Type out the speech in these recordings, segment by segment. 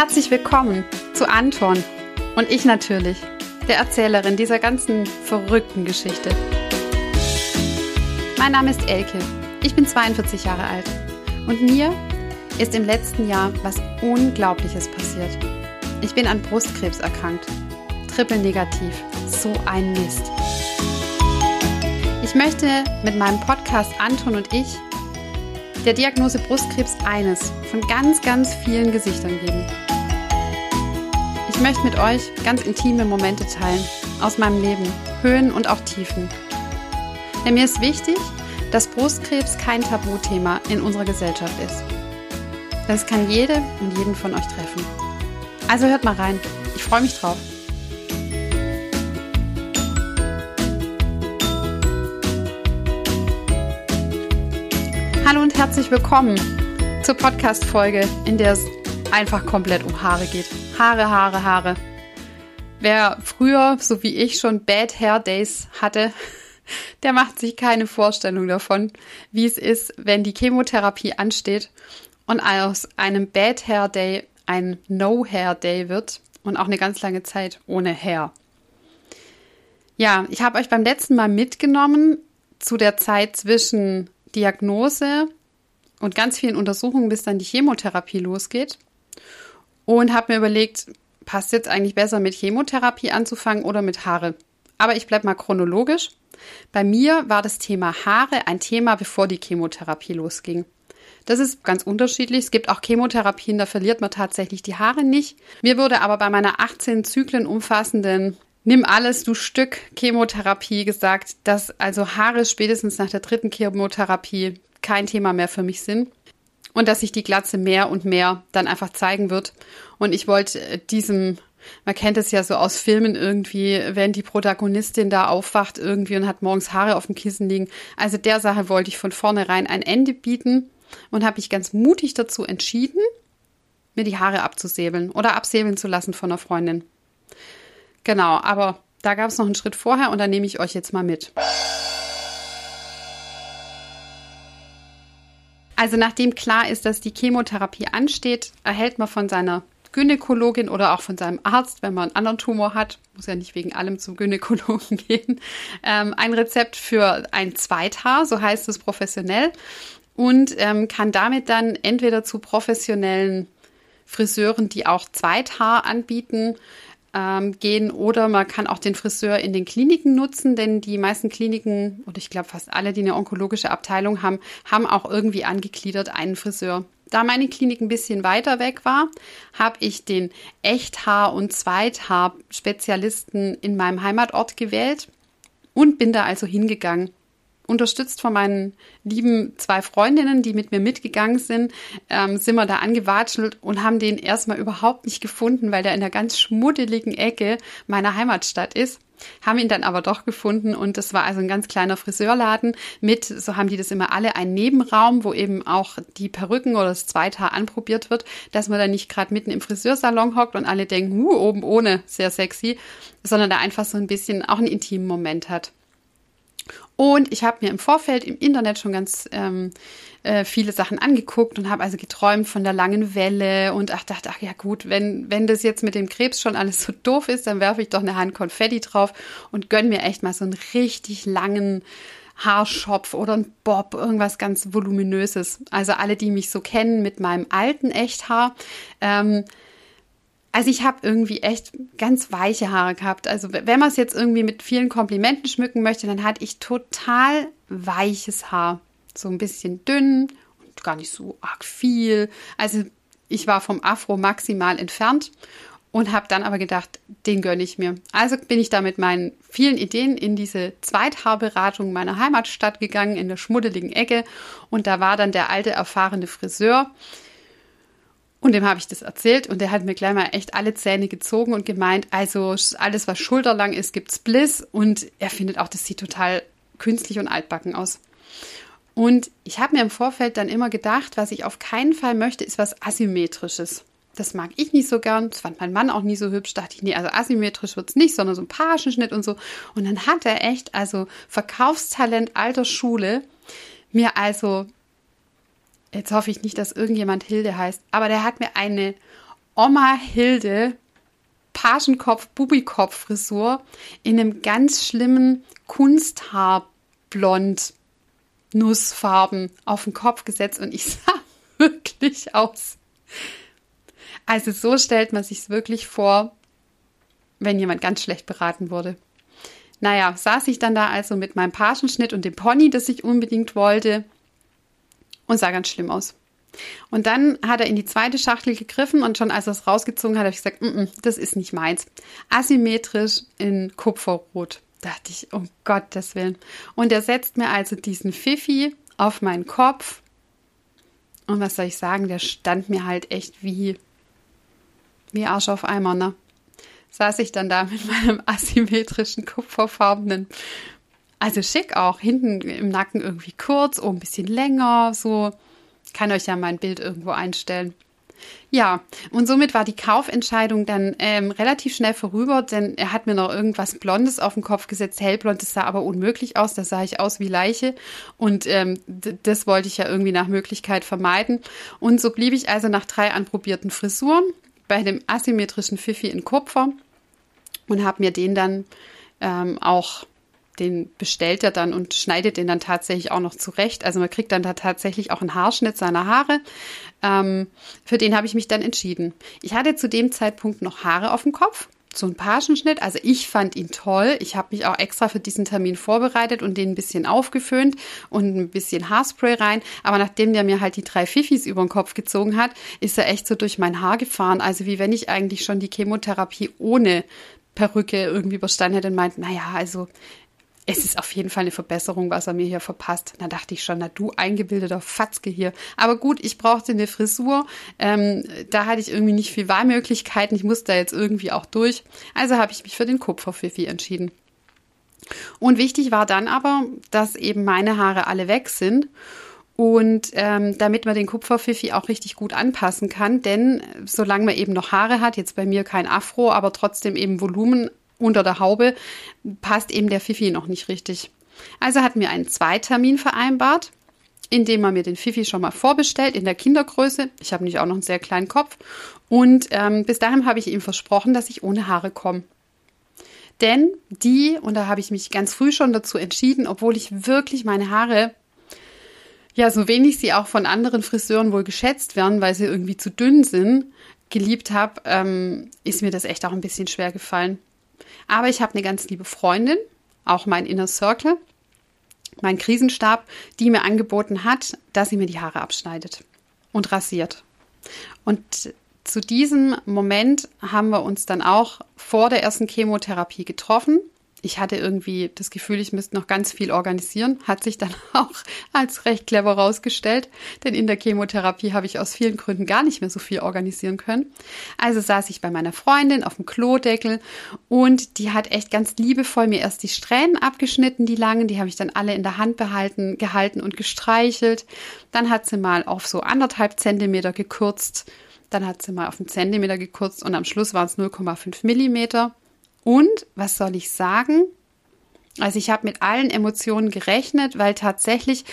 herzlich willkommen zu Anton und ich natürlich, der Erzählerin dieser ganzen verrückten Geschichte. Mein Name ist Elke, ich bin 42 Jahre alt und mir ist im letzten Jahr was Unglaubliches passiert. Ich bin an Brustkrebs erkrankt, triple negativ, so ein Mist. Ich möchte mit meinem Podcast Anton und ich der Diagnose Brustkrebs eines von ganz, ganz vielen Gesichtern geben. Ich möchte mit euch ganz intime Momente teilen aus meinem Leben, Höhen und auch Tiefen. Denn mir ist wichtig, dass Brustkrebs kein Tabuthema in unserer Gesellschaft ist. Das kann jede und jeden von euch treffen. Also hört mal rein. Ich freue mich drauf. Hallo und herzlich willkommen zur Podcast-Folge, in der es einfach komplett um Haare geht. Haare, Haare, Haare. Wer früher, so wie ich, schon Bad Hair Days hatte, der macht sich keine Vorstellung davon, wie es ist, wenn die Chemotherapie ansteht und aus einem Bad Hair Day ein No Hair Day wird und auch eine ganz lange Zeit ohne Hair. Ja, ich habe euch beim letzten Mal mitgenommen zu der Zeit zwischen Diagnose und ganz vielen Untersuchungen, bis dann die Chemotherapie losgeht. Und habe mir überlegt, passt jetzt eigentlich besser mit Chemotherapie anzufangen oder mit Haare? Aber ich bleibe mal chronologisch. Bei mir war das Thema Haare ein Thema, bevor die Chemotherapie losging. Das ist ganz unterschiedlich. Es gibt auch Chemotherapien, da verliert man tatsächlich die Haare nicht. Mir wurde aber bei meiner 18 Zyklen umfassenden Nimm alles, du Stück Chemotherapie gesagt, dass also Haare spätestens nach der dritten Chemotherapie kein Thema mehr für mich sind und dass sich die Glatze mehr und mehr dann einfach zeigen wird. Und ich wollte äh, diesem, man kennt es ja so aus Filmen irgendwie, wenn die Protagonistin da aufwacht irgendwie und hat morgens Haare auf dem Kissen liegen. Also der Sache wollte ich von vornherein ein Ende bieten und habe mich ganz mutig dazu entschieden, mir die Haare abzusäbeln oder absäbeln zu lassen von einer Freundin. Genau, aber da gab es noch einen Schritt vorher und da nehme ich euch jetzt mal mit. Also nachdem klar ist, dass die Chemotherapie ansteht, erhält man von seiner Gynäkologin oder auch von seinem Arzt, wenn man einen anderen Tumor hat, muss ja nicht wegen allem zum Gynäkologen gehen, ähm, ein Rezept für ein Zweithaar, so heißt es professionell, und ähm, kann damit dann entweder zu professionellen Friseuren, die auch Zweithaar anbieten, ähm, gehen oder man kann auch den Friseur in den Kliniken nutzen, denn die meisten Kliniken oder ich glaube fast alle, die eine onkologische Abteilung haben, haben auch irgendwie angegliedert einen Friseur. Da meine Klinik ein bisschen weiter weg war, habe ich den Echthaar- und Zweithaar-Spezialisten in meinem Heimatort gewählt und bin da also hingegangen unterstützt von meinen lieben zwei Freundinnen, die mit mir mitgegangen sind, ähm, sind wir da angewatschelt und haben den erstmal überhaupt nicht gefunden, weil der in der ganz schmuddeligen Ecke meiner Heimatstadt ist. Haben ihn dann aber doch gefunden und das war also ein ganz kleiner Friseurladen mit, so haben die das immer alle, ein Nebenraum, wo eben auch die Perücken oder das Zweithaar anprobiert wird, dass man da nicht gerade mitten im Friseursalon hockt und alle denken, huh, oben ohne, sehr sexy, sondern da einfach so ein bisschen auch einen intimen Moment hat. Und ich habe mir im Vorfeld im Internet schon ganz ähm, äh, viele Sachen angeguckt und habe also geträumt von der langen Welle und ach, dachte, ach ja gut, wenn, wenn das jetzt mit dem Krebs schon alles so doof ist, dann werfe ich doch eine Hand Konfetti drauf und gönn mir echt mal so einen richtig langen Haarschopf oder ein Bob, irgendwas ganz voluminöses. Also alle, die mich so kennen mit meinem alten Echthaar, ähm, also ich habe irgendwie echt ganz weiche Haare gehabt. Also wenn man es jetzt irgendwie mit vielen Komplimenten schmücken möchte, dann hatte ich total weiches Haar. So ein bisschen dünn und gar nicht so arg viel. Also ich war vom Afro maximal entfernt und habe dann aber gedacht, den gönne ich mir. Also bin ich da mit meinen vielen Ideen in diese Zweithaarberatung meiner Heimatstadt gegangen, in der schmuddeligen Ecke. Und da war dann der alte, erfahrene Friseur, und dem habe ich das erzählt und der hat mir gleich mal echt alle Zähne gezogen und gemeint, also alles, was schulterlang ist, gibt's Bliss und er findet auch, das sieht total künstlich und altbacken aus. Und ich habe mir im Vorfeld dann immer gedacht, was ich auf keinen Fall möchte, ist was Asymmetrisches. Das mag ich nicht so gern, das fand mein Mann auch nie so hübsch. Dachte ich, nee, also asymmetrisch wird's nicht, sondern so ein Pagenschnitt und so. Und dann hat er echt, also Verkaufstalent alter Schule, mir also jetzt hoffe ich nicht, dass irgendjemand Hilde heißt, aber der hat mir eine Oma Hilde Pagenkopf, Bubikopf-Frisur in einem ganz schlimmen Kunsthaarblond Nussfarben auf den Kopf gesetzt und ich sah wirklich aus. Also so stellt man sich wirklich vor, wenn jemand ganz schlecht beraten wurde. Naja, saß ich dann da also mit meinem Pagenschnitt und dem Pony, das ich unbedingt wollte und sah ganz schlimm aus. Und dann hat er in die zweite Schachtel gegriffen und schon als er es rausgezogen hat, habe ich gesagt, mm -mm, das ist nicht meins. Asymmetrisch in Kupferrot. Da dachte ich, um Gottes Willen. Und er setzt mir also diesen Pfiffi auf meinen Kopf. Und was soll ich sagen, der stand mir halt echt wie, wie Arsch auf Eimer, ne? Saß ich dann da mit meinem asymmetrischen kupferfarbenen, also schick auch, hinten im Nacken irgendwie kurz, oben ein bisschen länger, so kann euch ja mein Bild irgendwo einstellen. Ja, und somit war die Kaufentscheidung dann ähm, relativ schnell vorüber, denn er hat mir noch irgendwas Blondes auf den Kopf gesetzt, hellblond, das sah aber unmöglich aus, da sah ich aus wie Leiche und ähm, das wollte ich ja irgendwie nach Möglichkeit vermeiden. Und so blieb ich also nach drei anprobierten Frisuren bei dem asymmetrischen Fifi in Kupfer und habe mir den dann ähm, auch den bestellt er dann und schneidet den dann tatsächlich auch noch zurecht. Also man kriegt dann da tatsächlich auch einen Haarschnitt seiner Haare. Ähm, für den habe ich mich dann entschieden. Ich hatte zu dem Zeitpunkt noch Haare auf dem Kopf so ein Pagenschnitt. Also ich fand ihn toll. Ich habe mich auch extra für diesen Termin vorbereitet und den ein bisschen aufgeföhnt und ein bisschen Haarspray rein. Aber nachdem der mir halt die drei Fifis über den Kopf gezogen hat, ist er echt so durch mein Haar gefahren. Also wie wenn ich eigentlich schon die Chemotherapie ohne Perücke irgendwie überstanden hätte und meint, naja, also es ist auf jeden Fall eine Verbesserung, was er mir hier verpasst. Da dachte ich schon, na du eingebildeter Fatzke hier. Aber gut, ich brauchte eine Frisur. Ähm, da hatte ich irgendwie nicht viel Wahlmöglichkeiten. Ich musste da jetzt irgendwie auch durch. Also habe ich mich für den Kupferfifi entschieden. Und wichtig war dann aber, dass eben meine Haare alle weg sind. Und ähm, damit man den Kupferfifi auch richtig gut anpassen kann, denn solange man eben noch Haare hat, jetzt bei mir kein Afro, aber trotzdem eben Volumen unter der Haube passt eben der Fifi noch nicht richtig. Also hatten wir einen Zweitermin vereinbart, indem man mir den Fifi schon mal vorbestellt in der Kindergröße. Ich habe nicht auch noch einen sehr kleinen Kopf. Und ähm, bis dahin habe ich ihm versprochen, dass ich ohne Haare komme. Denn die, und da habe ich mich ganz früh schon dazu entschieden, obwohl ich wirklich meine Haare, ja, so wenig sie auch von anderen Friseuren wohl geschätzt werden, weil sie irgendwie zu dünn sind, geliebt habe, ähm, ist mir das echt auch ein bisschen schwer gefallen. Aber ich habe eine ganz liebe Freundin, auch mein Inner Circle, mein Krisenstab, die mir angeboten hat, dass sie mir die Haare abschneidet und rasiert. Und zu diesem Moment haben wir uns dann auch vor der ersten Chemotherapie getroffen ich hatte irgendwie das Gefühl, ich müsste noch ganz viel organisieren. Hat sich dann auch als recht clever rausgestellt, denn in der Chemotherapie habe ich aus vielen Gründen gar nicht mehr so viel organisieren können. Also saß ich bei meiner Freundin auf dem Klodeckel und die hat echt ganz liebevoll mir erst die Strähnen abgeschnitten, die langen, die habe ich dann alle in der Hand behalten, gehalten und gestreichelt. Dann hat sie mal auf so anderthalb Zentimeter gekürzt. Dann hat sie mal auf einen Zentimeter gekürzt und am Schluss waren es 0,5 Millimeter. Und was soll ich sagen? Also ich habe mit allen Emotionen gerechnet, weil tatsächlich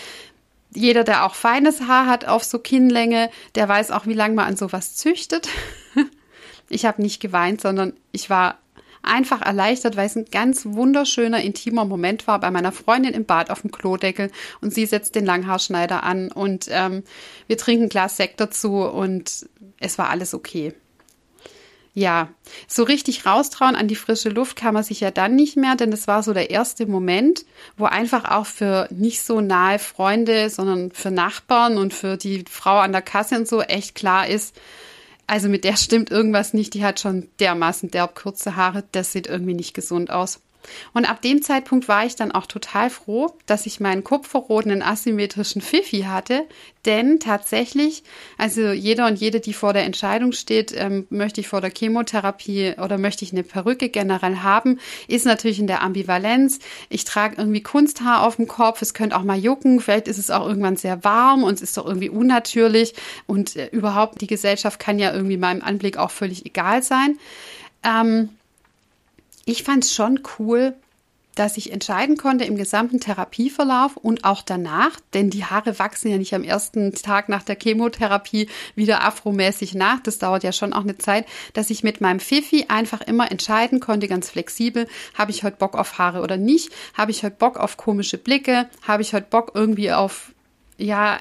jeder, der auch feines Haar hat auf so Kinnlänge, der weiß auch, wie lange man an sowas züchtet. ich habe nicht geweint, sondern ich war einfach erleichtert, weil es ein ganz wunderschöner, intimer Moment war bei meiner Freundin im Bad auf dem Klodeckel und sie setzt den Langhaarschneider an und ähm, wir trinken ein Glas Sekt dazu und es war alles okay. Ja, so richtig raustrauen an die frische Luft kann man sich ja dann nicht mehr, denn das war so der erste Moment, wo einfach auch für nicht so nahe Freunde, sondern für Nachbarn und für die Frau an der Kasse und so echt klar ist, also mit der stimmt irgendwas nicht, die hat schon dermaßen derb kurze Haare, das sieht irgendwie nicht gesund aus. Und ab dem Zeitpunkt war ich dann auch total froh, dass ich meinen kupferroten asymmetrischen Fifi hatte, denn tatsächlich, also jeder und jede, die vor der Entscheidung steht, ähm, möchte ich vor der Chemotherapie oder möchte ich eine Perücke generell haben, ist natürlich in der Ambivalenz. Ich trage irgendwie Kunsthaar auf dem Kopf, es könnte auch mal jucken, vielleicht ist es auch irgendwann sehr warm und es ist doch irgendwie unnatürlich und äh, überhaupt die Gesellschaft kann ja irgendwie meinem Anblick auch völlig egal sein. Ähm, ich fand es schon cool, dass ich entscheiden konnte im gesamten Therapieverlauf und auch danach, denn die Haare wachsen ja nicht am ersten Tag nach der Chemotherapie wieder afromäßig nach. Das dauert ja schon auch eine Zeit, dass ich mit meinem Fifi einfach immer entscheiden konnte, ganz flexibel, habe ich heute Bock auf Haare oder nicht? Habe ich heute Bock auf komische Blicke? Habe ich heute Bock irgendwie auf, ja,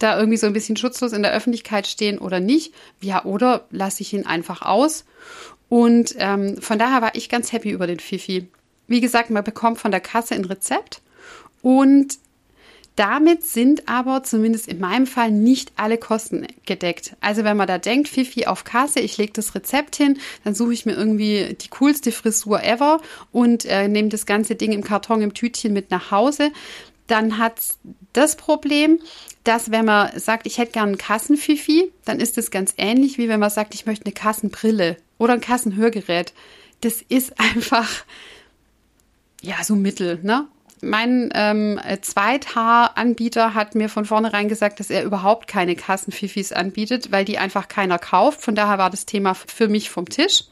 da irgendwie so ein bisschen schutzlos in der Öffentlichkeit stehen oder nicht? Ja, oder lasse ich ihn einfach aus? Und ähm, von daher war ich ganz happy über den Fifi. Wie gesagt, man bekommt von der Kasse ein Rezept und damit sind aber zumindest in meinem Fall nicht alle Kosten gedeckt. Also wenn man da denkt, Fifi auf Kasse, ich lege das Rezept hin, dann suche ich mir irgendwie die coolste Frisur ever und äh, nehme das ganze Ding im Karton, im Tütchen mit nach Hause. Dann hat das Problem, dass wenn man sagt, ich hätte gern einen Kassenfifi, dann ist das ganz ähnlich, wie wenn man sagt, ich möchte eine Kassenbrille oder ein Kassenhörgerät. Das ist einfach, ja, so mittel, ne? Mein ähm, Zweithaaranbieter hat mir von vornherein gesagt, dass er überhaupt keine Kassenfifis anbietet, weil die einfach keiner kauft. Von daher war das Thema für mich vom Tisch.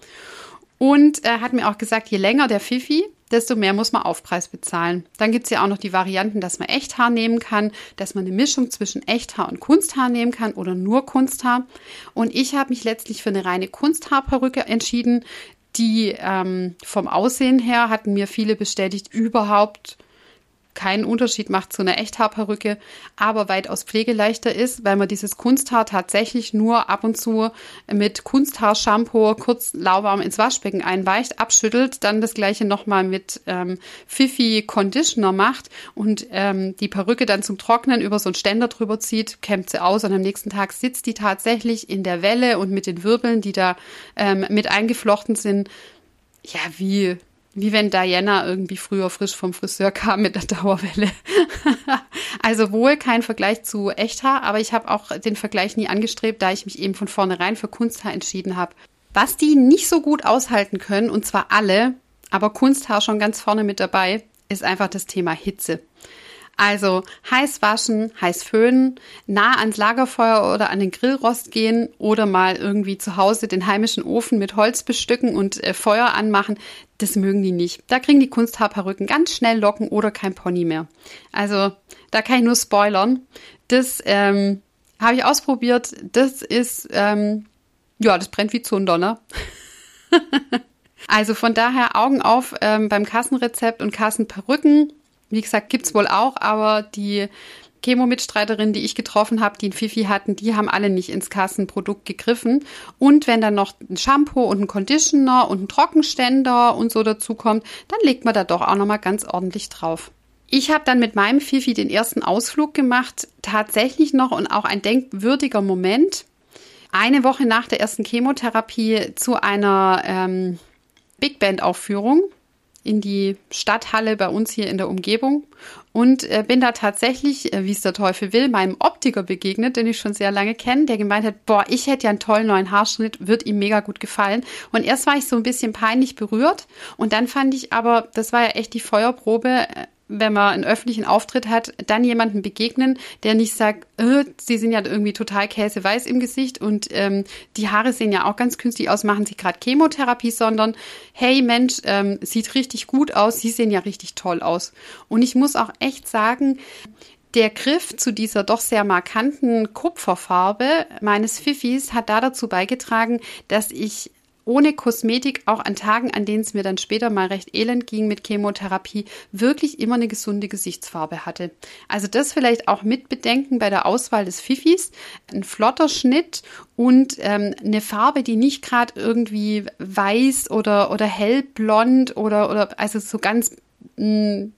Und er hat mir auch gesagt, je länger der Fifi, desto mehr muss man Aufpreis bezahlen. Dann gibt es ja auch noch die Varianten, dass man Echthaar nehmen kann, dass man eine Mischung zwischen Echthaar und Kunsthaar nehmen kann oder nur Kunsthaar. Und ich habe mich letztlich für eine reine Kunsthaarperücke entschieden. Die ähm, vom Aussehen her hatten mir viele bestätigt, überhaupt keinen Unterschied macht zu einer Echthaarperücke, aber weitaus pflegeleichter ist, weil man dieses Kunsthaar tatsächlich nur ab und zu mit Kunsthaarshampoo kurz lauwarm ins Waschbecken einweicht, abschüttelt, dann das gleiche nochmal mit ähm, Fifi Conditioner macht und ähm, die Perücke dann zum Trocknen über so einen Ständer drüber zieht, kämmt sie aus und am nächsten Tag sitzt die tatsächlich in der Welle und mit den Wirbeln, die da ähm, mit eingeflochten sind, ja, wie wie wenn Diana irgendwie früher frisch vom Friseur kam mit der Dauerwelle. also wohl kein Vergleich zu Echthaar, aber ich habe auch den Vergleich nie angestrebt, da ich mich eben von vornherein für Kunsthaar entschieden habe. Was die nicht so gut aushalten können, und zwar alle, aber Kunsthaar schon ganz vorne mit dabei, ist einfach das Thema Hitze. Also heiß waschen, heiß föhnen, nah ans Lagerfeuer oder an den Grillrost gehen oder mal irgendwie zu Hause den heimischen Ofen mit Holz bestücken und äh, Feuer anmachen, das mögen die nicht. Da kriegen die Kunsthaarperücken ganz schnell Locken oder kein Pony mehr. Also da kann ich nur spoilern. Das ähm, habe ich ausprobiert. Das ist, ähm, ja, das brennt wie Zunder, ne? also von daher Augen auf ähm, beim Kassenrezept und Kassenperücken wie gesagt, gibt's wohl auch, aber die Chemo-Mitstreiterinnen, die ich getroffen habe, die ein Fifi hatten, die haben alle nicht ins Kassenprodukt gegriffen. Und wenn dann noch ein Shampoo und ein Conditioner und ein Trockenständer und so dazu kommt, dann legt man da doch auch nochmal ganz ordentlich drauf. Ich habe dann mit meinem Fifi den ersten Ausflug gemacht, tatsächlich noch und auch ein denkwürdiger Moment. Eine Woche nach der ersten Chemotherapie zu einer ähm, Big Band Aufführung in die Stadthalle bei uns hier in der Umgebung und äh, bin da tatsächlich, äh, wie es der Teufel will, meinem Optiker begegnet, den ich schon sehr lange kenne, der gemeint hat, boah, ich hätte ja einen tollen neuen Haarschnitt, wird ihm mega gut gefallen. Und erst war ich so ein bisschen peinlich berührt und dann fand ich aber, das war ja echt die Feuerprobe, äh, wenn man einen öffentlichen Auftritt hat, dann jemanden begegnen, der nicht sagt, äh, sie sind ja irgendwie total käseweiß im Gesicht und ähm, die Haare sehen ja auch ganz künstlich aus, machen sie gerade Chemotherapie, sondern hey Mensch, ähm, sieht richtig gut aus, sie sehen ja richtig toll aus. Und ich muss auch echt sagen, der Griff zu dieser doch sehr markanten Kupferfarbe meines Fifis hat da dazu beigetragen, dass ich ohne Kosmetik auch an Tagen, an denen es mir dann später mal recht elend ging mit Chemotherapie, wirklich immer eine gesunde Gesichtsfarbe hatte. Also das vielleicht auch mit bedenken bei der Auswahl des Fifis. Ein flotter Schnitt und ähm, eine Farbe, die nicht gerade irgendwie weiß oder, oder hellblond oder, oder also so ganz mh, mm,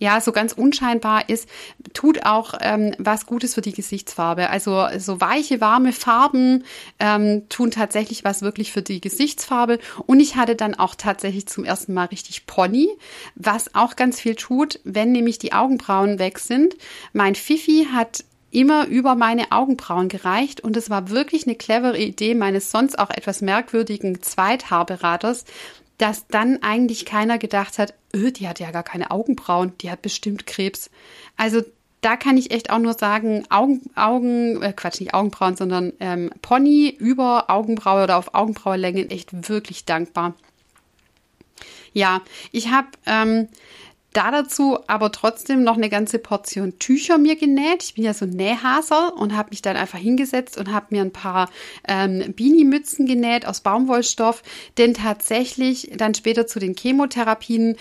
ja so ganz unscheinbar ist, tut auch ähm, was Gutes für die Gesichtsfarbe. Also so weiche, warme Farben ähm, tun tatsächlich was wirklich für die Gesichtsfarbe. Und ich hatte dann auch tatsächlich zum ersten Mal richtig Pony, was auch ganz viel tut, wenn nämlich die Augenbrauen weg sind. Mein Fifi hat immer über meine Augenbrauen gereicht und es war wirklich eine clevere Idee meines sonst auch etwas merkwürdigen Zweithaarberaters, dass dann eigentlich keiner gedacht hat, öh, die hat ja gar keine Augenbrauen, die hat bestimmt Krebs. Also da kann ich echt auch nur sagen, Augen, Augen, äh, Quatsch, nicht Augenbrauen, sondern ähm, Pony über Augenbraue oder auf Augenbrauenlänge echt wirklich dankbar. Ja, ich habe ähm, da dazu aber trotzdem noch eine ganze Portion Tücher mir genäht. Ich bin ja so ein Nähhaser und habe mich dann einfach hingesetzt und habe mir ein paar ähm, Beanie-Mützen genäht aus Baumwollstoff. Denn tatsächlich dann später zu den Chemotherapien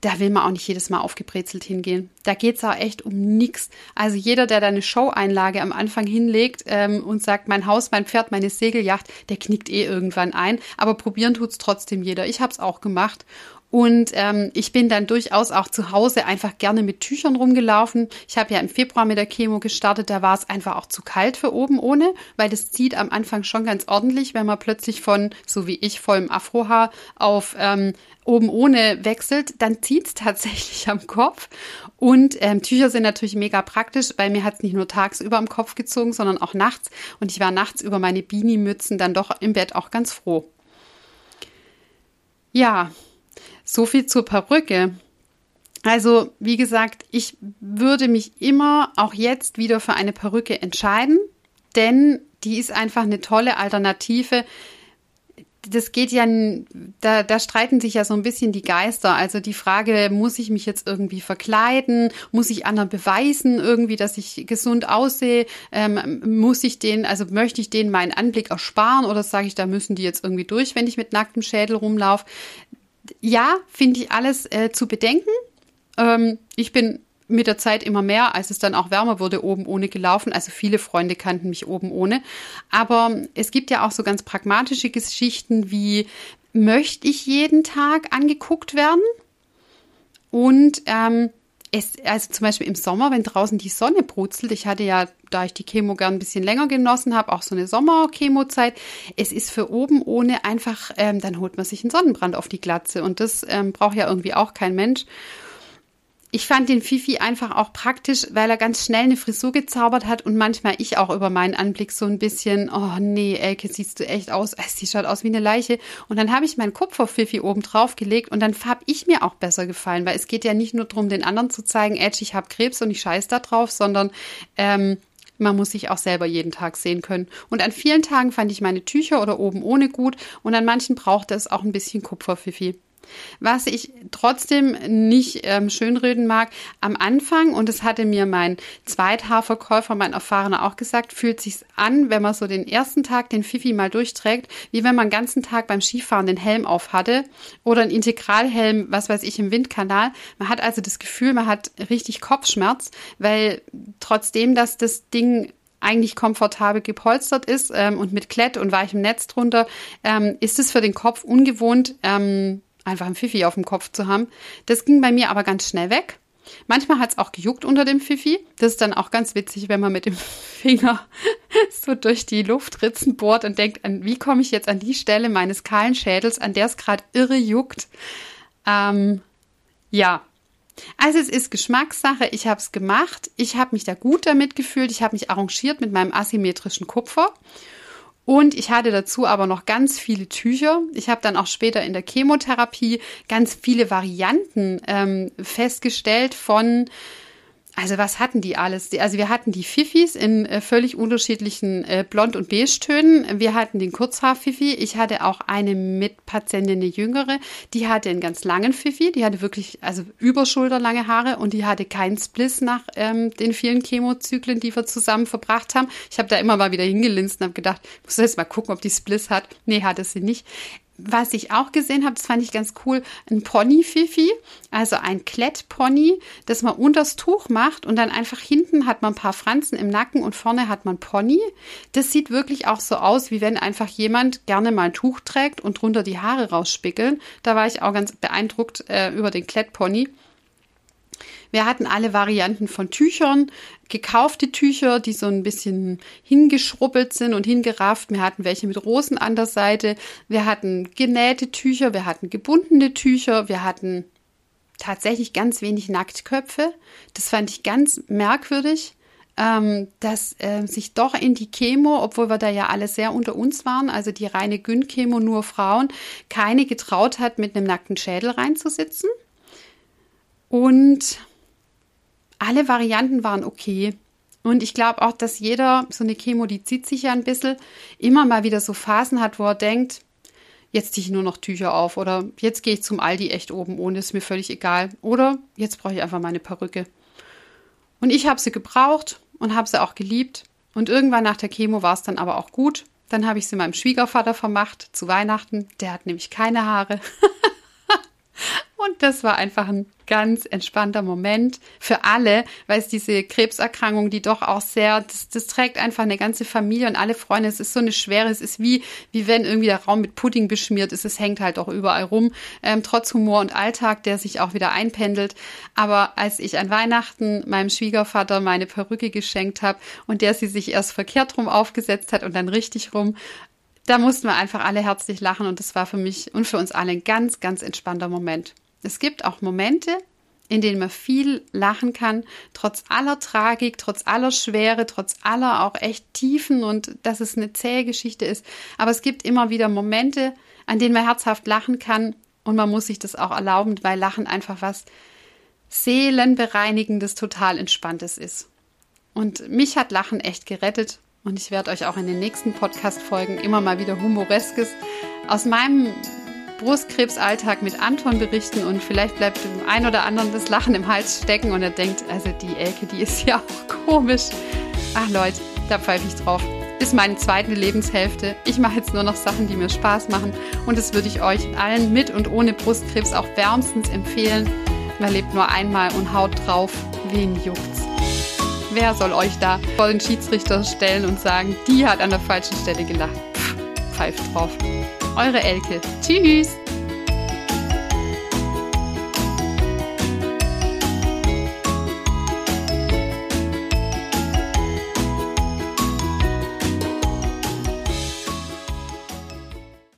da will man auch nicht jedes Mal aufgebrezelt hingehen. Da geht's auch echt um nichts. Also jeder, der da eine Show-Einlage am Anfang hinlegt ähm, und sagt, mein Haus, mein Pferd, meine Segelyacht, der knickt eh irgendwann ein. Aber probieren tut's trotzdem jeder. Ich habe es auch gemacht. Und ähm, ich bin dann durchaus auch zu Hause einfach gerne mit Tüchern rumgelaufen. Ich habe ja im Februar mit der Chemo gestartet, da war es einfach auch zu kalt für oben ohne, weil das zieht am Anfang schon ganz ordentlich, wenn man plötzlich von, so wie ich, vollem Afrohaar auf ähm, oben ohne wechselt, dann zieht's tatsächlich am Kopf. Und ähm, Tücher sind natürlich mega praktisch, weil mir hat's nicht nur tagsüber am Kopf gezogen, sondern auch nachts. Und ich war nachts über meine Beanie-Mützen dann doch im Bett auch ganz froh. Ja, so viel zur Perücke. Also, wie gesagt, ich würde mich immer auch jetzt wieder für eine Perücke entscheiden, denn die ist einfach eine tolle Alternative. Das geht ja, da, da streiten sich ja so ein bisschen die Geister. Also die Frage, muss ich mich jetzt irgendwie verkleiden? Muss ich anderen beweisen irgendwie, dass ich gesund aussehe? Ähm, muss ich den, also möchte ich denen meinen Anblick ersparen oder sage ich, da müssen die jetzt irgendwie durch, wenn ich mit nacktem Schädel rumlaufe? Ja, finde ich alles äh, zu bedenken. Ähm, ich bin mit der Zeit immer mehr, als es dann auch wärmer wurde, oben ohne gelaufen. Also viele Freunde kannten mich oben ohne. Aber es gibt ja auch so ganz pragmatische Geschichten wie, möchte ich jeden Tag angeguckt werden? Und ähm, es, also zum Beispiel im Sommer, wenn draußen die Sonne brutzelt, ich hatte ja, da ich die Chemo gern ein bisschen länger genossen habe, auch so eine Sommer-Chemo-Zeit, es ist für oben ohne einfach, ähm, dann holt man sich einen Sonnenbrand auf die Glatze. Und das ähm, braucht ja irgendwie auch kein Mensch ich fand den Fifi einfach auch praktisch, weil er ganz schnell eine Frisur gezaubert hat und manchmal ich auch über meinen Anblick so ein bisschen, oh nee, Elke, siehst du echt aus, sie schaut aus wie eine Leiche. Und dann habe ich meinen Kupfer-Fifi oben drauf gelegt und dann habe ich mir auch besser gefallen, weil es geht ja nicht nur darum, den anderen zu zeigen, Edge, ich habe Krebs und ich scheiß da drauf, sondern ähm, man muss sich auch selber jeden Tag sehen können. Und an vielen Tagen fand ich meine Tücher oder oben ohne gut und an manchen brauchte es auch ein bisschen Kupferfifi. Was ich trotzdem nicht ähm, schönreden mag, am Anfang, und das hatte mir mein Zweithaarverkäufer, mein Erfahrener auch gesagt, fühlt sich's an, wenn man so den ersten Tag den Fifi mal durchträgt, wie wenn man den ganzen Tag beim Skifahren den Helm auf hatte oder ein Integralhelm, was weiß ich, im Windkanal. Man hat also das Gefühl, man hat richtig Kopfschmerz, weil trotzdem, dass das Ding eigentlich komfortabel gepolstert ist ähm, und mit Klett und weichem Netz drunter, ähm, ist es für den Kopf ungewohnt, ähm, einfach ein Fifi auf dem Kopf zu haben. Das ging bei mir aber ganz schnell weg. Manchmal hat es auch gejuckt unter dem Fifi. Das ist dann auch ganz witzig, wenn man mit dem Finger so durch die Luftritzen bohrt und denkt, wie komme ich jetzt an die Stelle meines kahlen Schädels, an der es gerade irre juckt. Ähm, ja. Also es ist Geschmackssache. Ich habe es gemacht. Ich habe mich da gut damit gefühlt. Ich habe mich arrangiert mit meinem asymmetrischen Kupfer. Und ich hatte dazu aber noch ganz viele Tücher. Ich habe dann auch später in der Chemotherapie ganz viele Varianten ähm, festgestellt von also was hatten die alles? Also wir hatten die Fifis in äh, völlig unterschiedlichen äh, Blond- und Beige-Tönen. Wir hatten den Kurzhaar-Fifi. Ich hatte auch eine Mitpatientin, eine jüngere, die hatte einen ganz langen Fifi. Die hatte wirklich, also überschulterlange Haare und die hatte keinen Spliss nach ähm, den vielen Chemozyklen, die wir zusammen verbracht haben. Ich habe da immer mal wieder hingelinst und habe gedacht, ich muss jetzt mal gucken, ob die Spliss hat. Nee, hatte sie nicht was ich auch gesehen habe, das fand ich ganz cool, ein Pony-Fifi, also ein Klettpony, das man unters Tuch macht und dann einfach hinten hat man ein paar Franzen im Nacken und vorne hat man Pony. Das sieht wirklich auch so aus, wie wenn einfach jemand gerne mal ein Tuch trägt und drunter die Haare rausspickeln. Da war ich auch ganz beeindruckt äh, über den Klettpony. Wir hatten alle Varianten von Tüchern, gekaufte Tücher, die so ein bisschen hingeschrubbelt sind und hingerafft. Wir hatten welche mit Rosen an der Seite. Wir hatten genähte Tücher, wir hatten gebundene Tücher, wir hatten tatsächlich ganz wenig Nacktköpfe. Das fand ich ganz merkwürdig, ähm, dass äh, sich doch in die Chemo, obwohl wir da ja alle sehr unter uns waren, also die reine Gyn-Chemo nur Frauen, keine getraut hat, mit einem nackten Schädel reinzusitzen. Und alle Varianten waren okay. Und ich glaube auch, dass jeder, so eine Chemo, die zieht sich ja ein bisschen, immer mal wieder so Phasen hat, wo er denkt, jetzt ziehe ich nur noch Tücher auf oder jetzt gehe ich zum Aldi echt oben ohne, ist mir völlig egal. Oder jetzt brauche ich einfach meine Perücke. Und ich habe sie gebraucht und habe sie auch geliebt. Und irgendwann nach der Chemo war es dann aber auch gut. Dann habe ich sie meinem Schwiegervater vermacht zu Weihnachten. Der hat nämlich keine Haare. Und das war einfach ein ganz entspannter Moment für alle, weil es diese Krebserkrankung, die doch auch sehr, das, das, trägt einfach eine ganze Familie und alle Freunde. Es ist so eine schwere, es ist wie, wie wenn irgendwie der Raum mit Pudding beschmiert ist. Es hängt halt auch überall rum, ähm, trotz Humor und Alltag, der sich auch wieder einpendelt. Aber als ich an Weihnachten meinem Schwiegervater meine Perücke geschenkt habe und der sie sich erst verkehrt rum aufgesetzt hat und dann richtig rum, da mussten wir einfach alle herzlich lachen und das war für mich und für uns alle ein ganz, ganz entspannter Moment. Es gibt auch Momente, in denen man viel lachen kann, trotz aller Tragik, trotz aller Schwere, trotz aller auch echt Tiefen und dass es eine zähe Geschichte ist. Aber es gibt immer wieder Momente, an denen man herzhaft lachen kann und man muss sich das auch erlauben, weil Lachen einfach was seelenbereinigendes, total entspanntes ist. Und mich hat Lachen echt gerettet und ich werde euch auch in den nächsten Podcast-Folgen immer mal wieder Humoreskes aus meinem Brustkrebsalltag mit Anton berichten und vielleicht bleibt dem einen oder anderen das Lachen im Hals stecken und er denkt, also die Elke, die ist ja auch komisch. Ach Leute, da pfeife ich drauf. Ist meine zweite Lebenshälfte. Ich mache jetzt nur noch Sachen, die mir Spaß machen und das würde ich euch allen mit und ohne Brustkrebs auch wärmstens empfehlen. Man lebt nur einmal und haut drauf, wen juckt's. Wer soll euch da vor den Schiedsrichter stellen und sagen, die hat an der falschen Stelle gelacht? Pfeift drauf. Eure Elke. Tschüss.